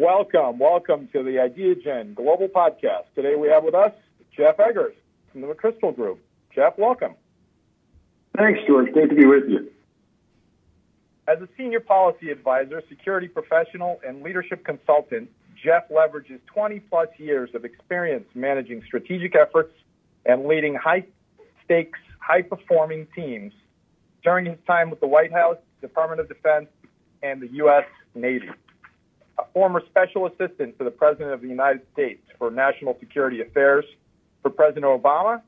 Welcome, welcome to the IdeaGen Global Podcast. Today we have with us Jeff Eggers from the McChrystal Group. Jeff, welcome. Thanks, George. Great to be with you. As a senior policy advisor, security professional, and leadership consultant, Jeff leverages 20 plus years of experience managing strategic efforts and leading high stakes, high performing teams during his time with the White House, Department of Defense, and the U.S. Navy. A former special assistant to the President of the United States for National Security Affairs for President Obama,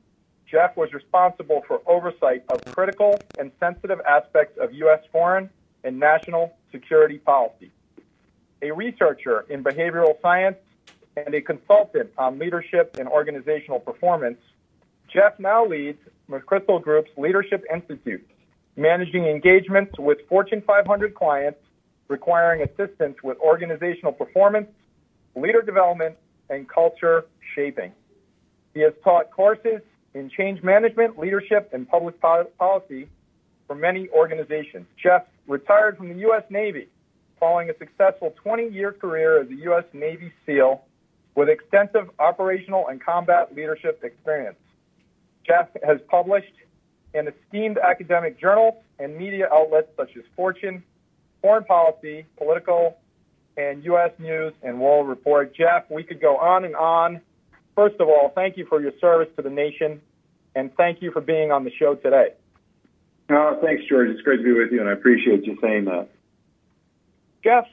Jeff was responsible for oversight of critical and sensitive aspects of U.S. foreign and national security policy. A researcher in behavioral science and a consultant on leadership and organizational performance, Jeff now leads McChrystal Group's Leadership Institute, managing engagements with Fortune 500 clients requiring assistance with organizational performance, leader development, and culture shaping. He has taught courses in change management, leadership, and public policy for many organizations. Jeff retired from the U.S. Navy following a successful 20 year career as a U.S. Navy SEAL with extensive operational and combat leadership experience. Jeff has published in esteemed academic journals and media outlets such as Fortune, Foreign Policy, Politico, and U.S. News and World Report. Jeff, we could go on and on. First of all, thank you for your service to the nation, and thank you for being on the show today. Oh, thanks, George. It's great to be with you, and I appreciate you saying that. Jeff,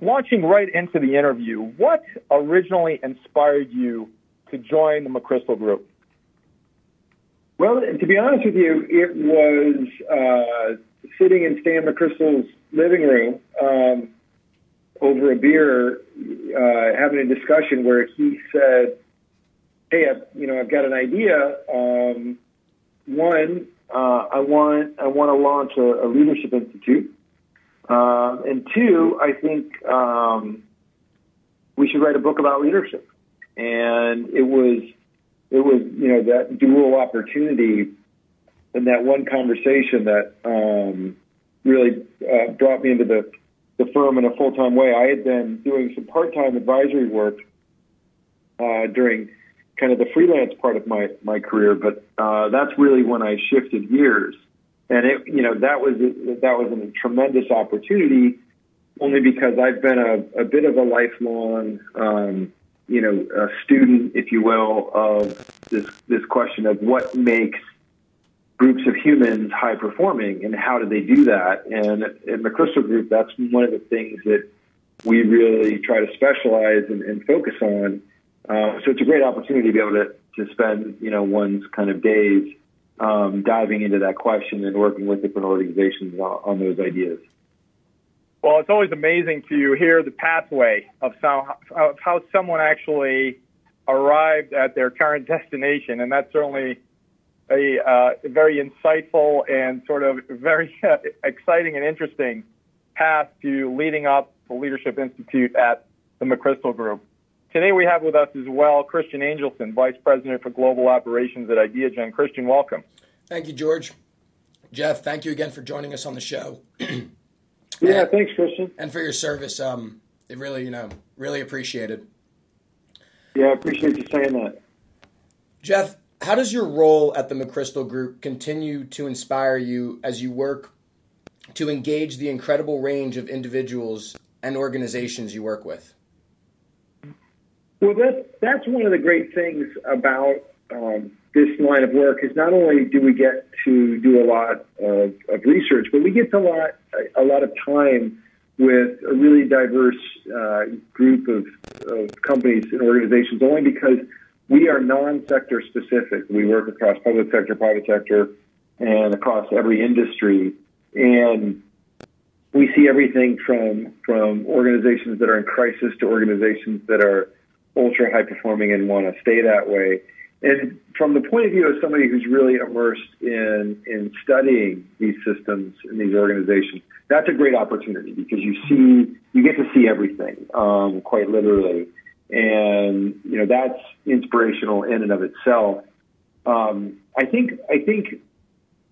launching right into the interview, what originally inspired you to join the McChrystal Group? Well, to be honest with you, it was uh, sitting in Stan McChrystal's living room um, over a beer, uh, having a discussion where he said, "Hey, I've, you know, I've got an idea. Um, one, uh, I want I want to launch a, a leadership institute, uh, and two, I think um, we should write a book about leadership." And it was it was you know that dual opportunity and that one conversation that um, really uh, brought me into the the firm in a full time way. I had been doing some part time advisory work uh, during kind of the freelance part of my my career, but uh, that's really when I shifted gears, and it you know that was that was a tremendous opportunity, only because I've been a, a bit of a lifelong um, you know, student, if you will, of this this question of what makes groups of humans high performing and how do they do that? And in the McChrystal Group, that's one of the things that we really try to specialize and, and focus on. Uh, so it's a great opportunity to be able to, to spend, you know, one's kind of days um, diving into that question and working with different organizations on, on those ideas. Well, it's always amazing to hear the pathway of, some, of how someone actually arrived at their current destination, and that's certainly a, uh, very insightful and sort of very exciting and interesting path to leading up the Leadership Institute at the McChrystal Group. Today we have with us as well Christian Angelson, Vice President for Global Operations at IdeaGen. Christian, welcome. Thank you, George. Jeff, thank you again for joining us on the show. Yeah, thanks, Christian. And for your service. Um, it really, you know, really appreciated. Yeah, I appreciate you saying that. Jeff, how does your role at the McChrystal Group continue to inspire you as you work to engage the incredible range of individuals and organizations you work with? Well, that's that's one of the great things about um, this line of work is not only do we get to do a lot of, of research, but we get to a lot a, lot of time with a really diverse uh, group of, of companies and organizations. Only because we are non-sector specific. We work across public sector, private sector, and across every industry, and we see everything from from organizations that are in crisis to organizations that are ultra high performing and want to stay that way. And from the point of view of somebody who's really immersed in in studying these systems and these organizations, that's a great opportunity because you see you get to see everything um, quite literally, and you know that's inspirational in and of itself. Um, I think I think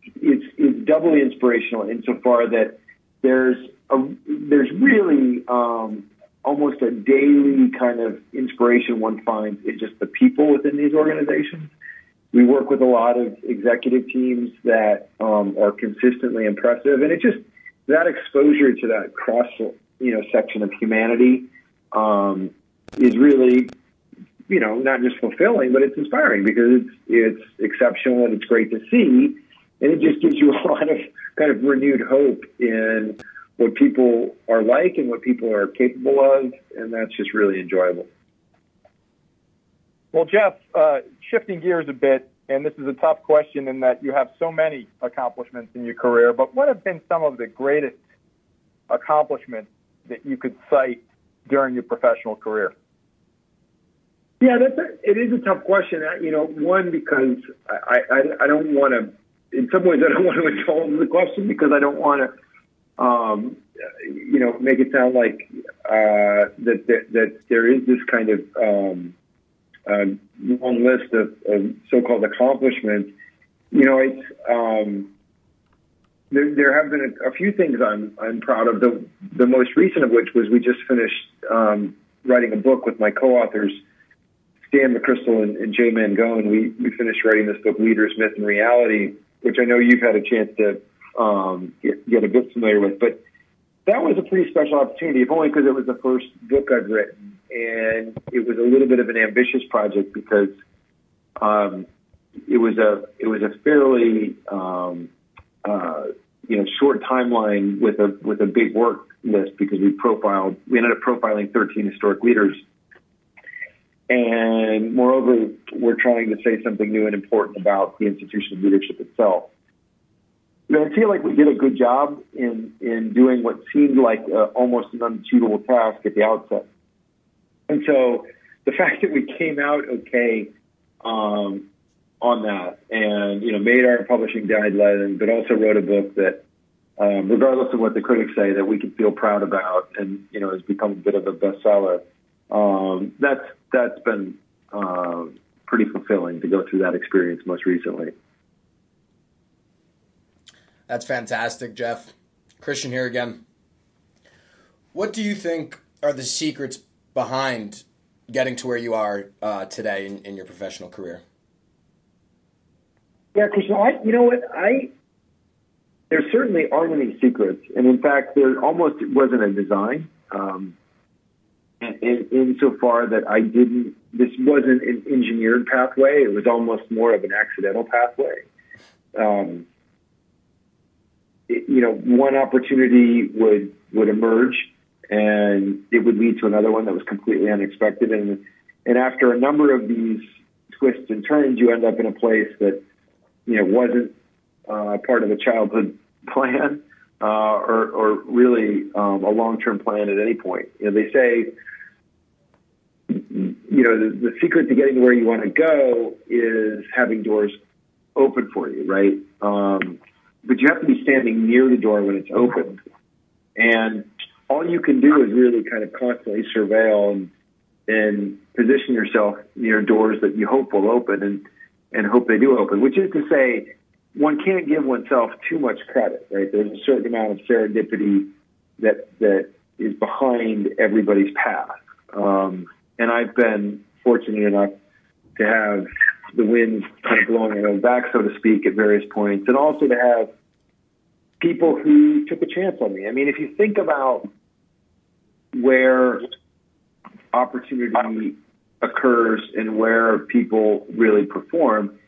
it's it's doubly inspirational insofar that there's a there's really um, almost a daily kind of inspiration one finds in just the people within these organizations. We work with a lot of executive teams that um, are consistently impressive, and it just that exposure to that cross you know section of humanity um, is really you know not just fulfilling, but it's inspiring because it's it's exceptional and it's great to see, and it just gives you a lot of kind of renewed hope in what people are like and what people are capable of, and that's just really enjoyable. Well, Jeff, uh, shifting gears a bit, and this is a tough question in that you have so many accomplishments in your career, but what have been some of the greatest accomplishments that you could cite during your professional career? Yeah, that's a, it is a tough question. I, You know, one because I, I, I don't want to. In some ways, I don't want to indulge the question because I don't want to um, you know, make it sound like uh, that, that, that there is this kind of um, uh, long list of, of, so-called accomplishments. You know, it's um, there, there, have been a, a, few things I'm I'm proud of. The the most recent of which was we just finished um, writing a book with my co-authors. Stan McChrystal and, and Jay Mangone, we, we finished writing this book, Leaders, Myth, and Reality, which I know you've had a chance to um, get, get a bit familiar with. But that was a pretty special opportunity, if only because it was the first book I'd written, and it was a little bit of an ambitious project because um, it was a it was a fairly um, uh, you know short timeline with a with a big work list because we profiled we ended up profiling 13 historic leaders. And moreover, we're trying to say something new and important about the institution of leadership itself I feel like we did a good job in in doing what seemed like almost an unachievable task at the outset. And so the fact that we came out okay um, on that, and you know, made our publishing guideline, but also wrote a book that, um, regardless of what the critics say, that we can feel proud about, and you know, has become a bit of a bestseller. Um, that's that's been uh, pretty fulfilling to go through that experience most recently. That's fantastic, Jeff. Christian here again. What do you think are the secrets behind getting to where you are uh, today in, in, your professional career? Yeah, Christian, I, you know what? I there certainly aren't any secrets, and in fact, there almost wasn't a design. Um, in, in, insofar that I didn't, this wasn't an engineered pathway. It was almost more of an accidental pathway. Um, you know, one opportunity would would emerge, and it would lead to another one that was completely unexpected. And and after a number of these twists and turns, you end up in a place that you know wasn't uh, part of a childhood plan uh, or, or really um, a long term plan at any point. You know, they say you know the, the secret to getting where you want to go is having doors open for you, right? Um, but you have to be standing near the door when it's opened. And all you can do is really kind of constantly surveil and, and position yourself near doors that you hope will open and, and hope they do open, which is to say, one can't give oneself too much credit, right? There's a certain amount of serendipity that, that is behind everybody's path. Um, and I've been fortunate enough to have the wind kind of blowing my own back, so to speak, at various points, and also to have people who took a chance on me. I mean, if you think about where opportunity occurs and where people really perform,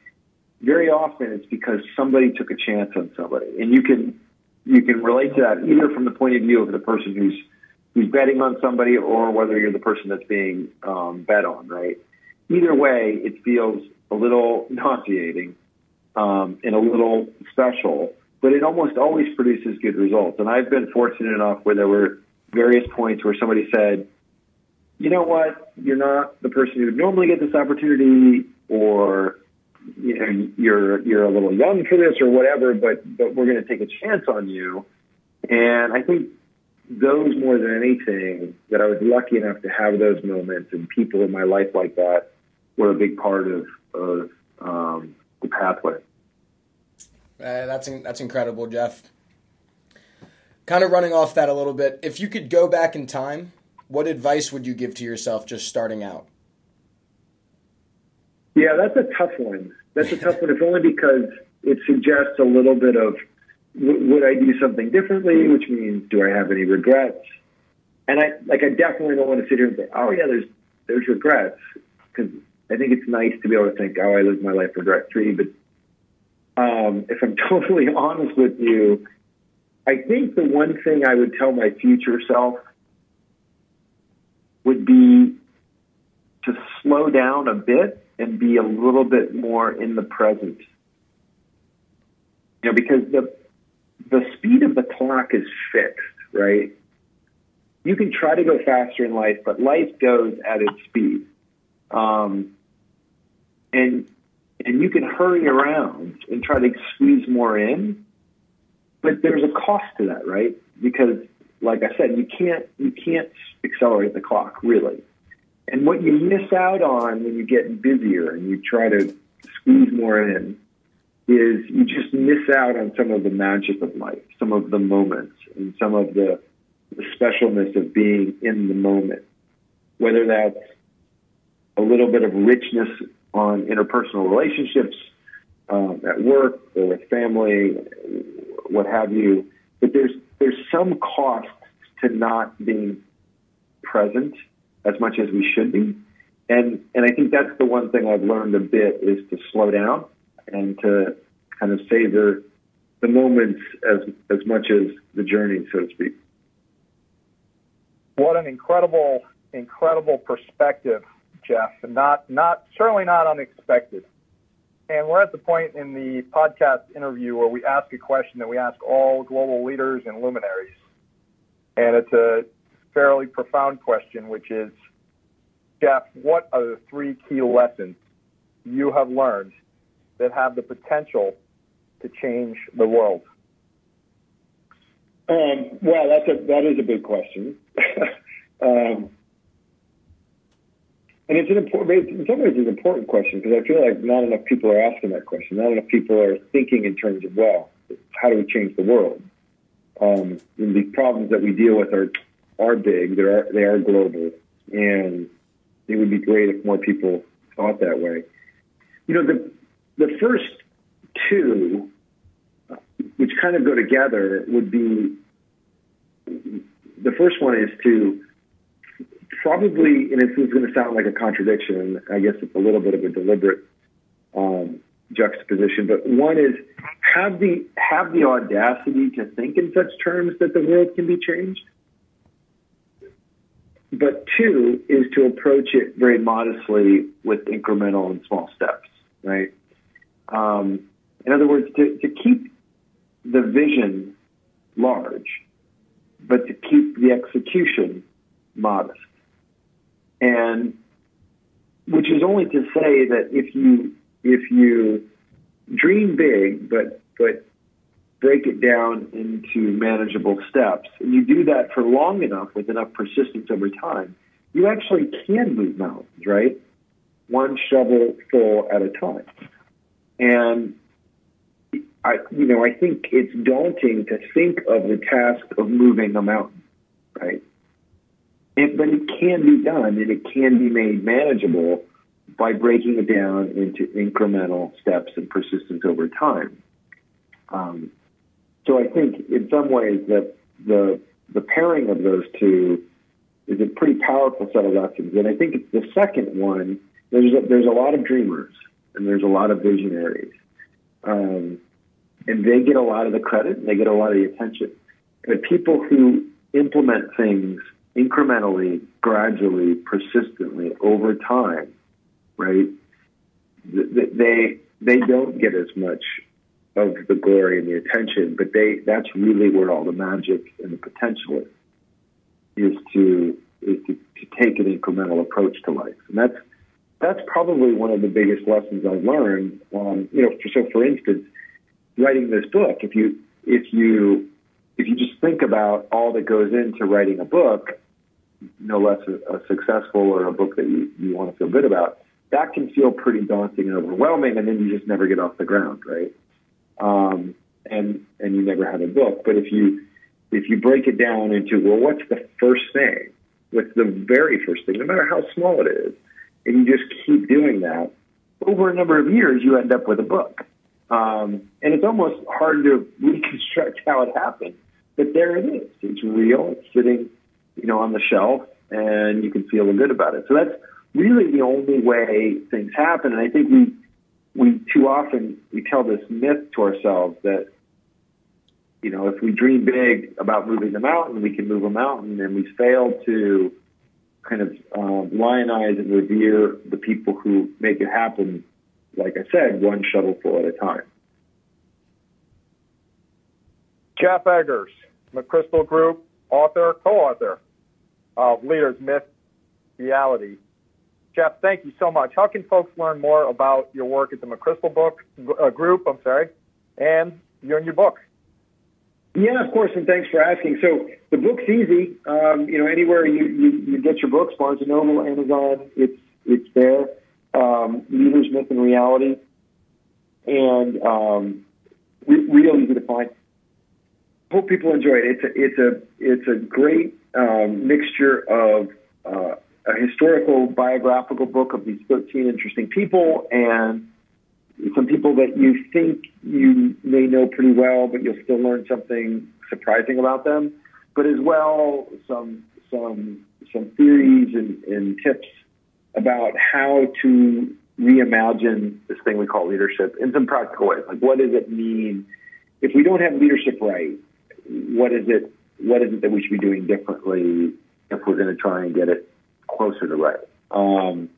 very often it's because somebody took a chance on somebody, and you can you can relate to that either from the point of view of the person who's who's betting on somebody or whether you're the person that's being um, bet on, right? Either way, it feels a little nauseating um, and a little special, but it almost always produces good results. And I've been fortunate enough where there were various points where somebody said, you know what, you're not the person who would normally get this opportunity, or you know, you're you're a little young for this, or whatever. But but we're going to take a chance on you. And I think those more than anything that I was lucky enough to have those moments and people in my life like that were a big part of of um, the pathway. Uh, that's that's incredible, Jeff. Kind of running off that a little bit. If you could go back in time, what advice would you give to yourself just starting out? Yeah, that's a tough one. That's a tough one, if only because it suggests a little bit of would I do something differently, which means do I have any regrets? And I like I definitely don't want to sit here and say, oh yeah, there's there's regrets because I think it's nice to be able to think, oh, I lived my life regret free. But um, if I'm totally honest with you, I think the one thing I would tell my future self would be to slow down a bit and be a little bit more in the present. You know, because the the speed of the clock is fixed, right? You can try to go faster in life, but life goes at its speed. Um, and and you can hurry around and try to squeeze more in, but there's a cost to that, right? Because, like I said, you can't you can't accelerate the clock really. And what you miss out on when you get busier and you try to squeeze more in is you just miss out on some of the magic of life, some of the moments, and some of the, the specialness of being in the moment. Whether that's a little bit of richness on interpersonal relationships um, at work or with family, what have you. But there's some cost to not being present as much as we should be, and and I think that's the one thing I've learned a bit is to slow down and to kind of savor the moments as as much as the journey, so to speak. What an incredible, incredible perspective Jeff, and not not certainly not unexpected. And we're at the point in the podcast interview where we ask a question that we ask all global leaders and luminaries, and it's a fairly profound question, which is, Jeff, what are the three key lessons you have learned that have the potential to change the world? Um, well, that's a that is a big question. um, and it's an important, in some ways, it's an important question because I feel like not enough people are asking that question. Not enough people are thinking in terms of, well, how do we change the world? Um, the problems that we deal with are are big. They are they are global, and it would be great if more people thought that way. You know, the the first two, which kind of go together, would be the first one is to probably, and this is going to sound like a contradiction, I guess it's a little bit of a deliberate um, juxtaposition, but one is have the have the audacity to think in such terms that the world can be changed. But two is to approach it very modestly with incremental and small steps, right? Um, in other words, to, to keep the vision large, but to keep the execution modest and which is only to say that if you if you dream big but but break it down into manageable steps and you do that for long enough with enough persistence over time you actually can move mountains right one shovel full at a time and I, you know, I think it's daunting to think of the task of moving a mountain, right? It, but it can be done and it can be made manageable by breaking it down into incremental steps and persistence over time. Um, so I think in some ways that the the pairing of those two is a pretty powerful set of lessons. And I think the second one, there's a, there's a lot of dreamers and there's a lot of visionaries. Um, and they get a lot of the credit and they get a lot of the attention. But people who implement things incrementally, gradually, persistently over time, right? They they don't get as much of the glory and the attention, but they that's really where all the magic and the potential is is to is to, to take an incremental approach to life, and that's that's probably one of the biggest lessons I've learned. Um, you know, for, so for instance, writing this book, if you if you if you just think about all that goes into writing a book, no less a, a successful or a book that you, you want to feel good about, that can feel pretty daunting and overwhelming, and then you just never get off the ground, right? Um, and and you never have a book. But if you if you break it down into well, what's the first thing What's the very first thing, no matter how small it is, and you just keep doing that, over a number of years, you end up with a book. Um, and it's almost hard to reconstruct how it happened. But there it is. It's real. It's sitting, you know, on the shelf, and you can feel good about it. So that's really the only way things happen. And I think we we too often we tell this myth to ourselves that you know if we dream big about moving the mountain, we can move a mountain, and we fail to kind of um, lionize and revere the people who make it happen. Like I said, one shovelful at a time. Jeff Eggers, McChrystal Group author, co-author of Leaders Myth Reality. Jeff, thank you so much. How can folks learn more about your work at the McChrystal book uh, Group? I'm sorry, and your new book. Yeah, of course, and thanks for asking. So the book's easy. Um, you know, anywhere you, you, you, get your books, Barnes and Noble, Amazon, it's it's there. Um, Leaders, Myth, and Reality, and um, re- real easy to find. Hope people enjoy it. It's a it's a it's a great um, mixture of uh, a historical biographical book of these 13 interesting people and some people that you think you may know pretty well, but you'll still learn something surprising about them. But as well, some some some theories and, and tips about how to reimagine this thing we call leadership in some practical ways. Like, what does it mean if we don't have leadership right? What is it? What is it that we should be doing differently if we're going to try and get it closer to right? Um,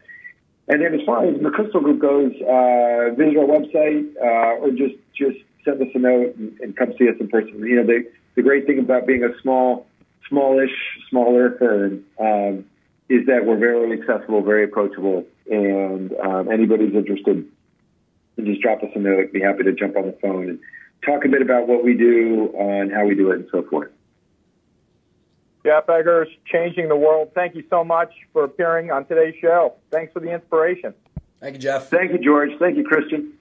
and then as far as the McChrystal Group goes, uh, visit our website uh, or just just send us a note and, and, come see us in person. You know, the the great thing about being a small, smallish, smaller firm um, is that we're very accessible, very approachable, and um, anybody's interested, can just drop us a note. Be happy to jump on the phone and talk a bit about what we do uh, and how we do it and so forth. Jeff Eggers, Changing the World. Thank you so much for appearing on today's show. Thanks for the inspiration. Thank you, Jeff. Thank you, George. Thank you, Christian.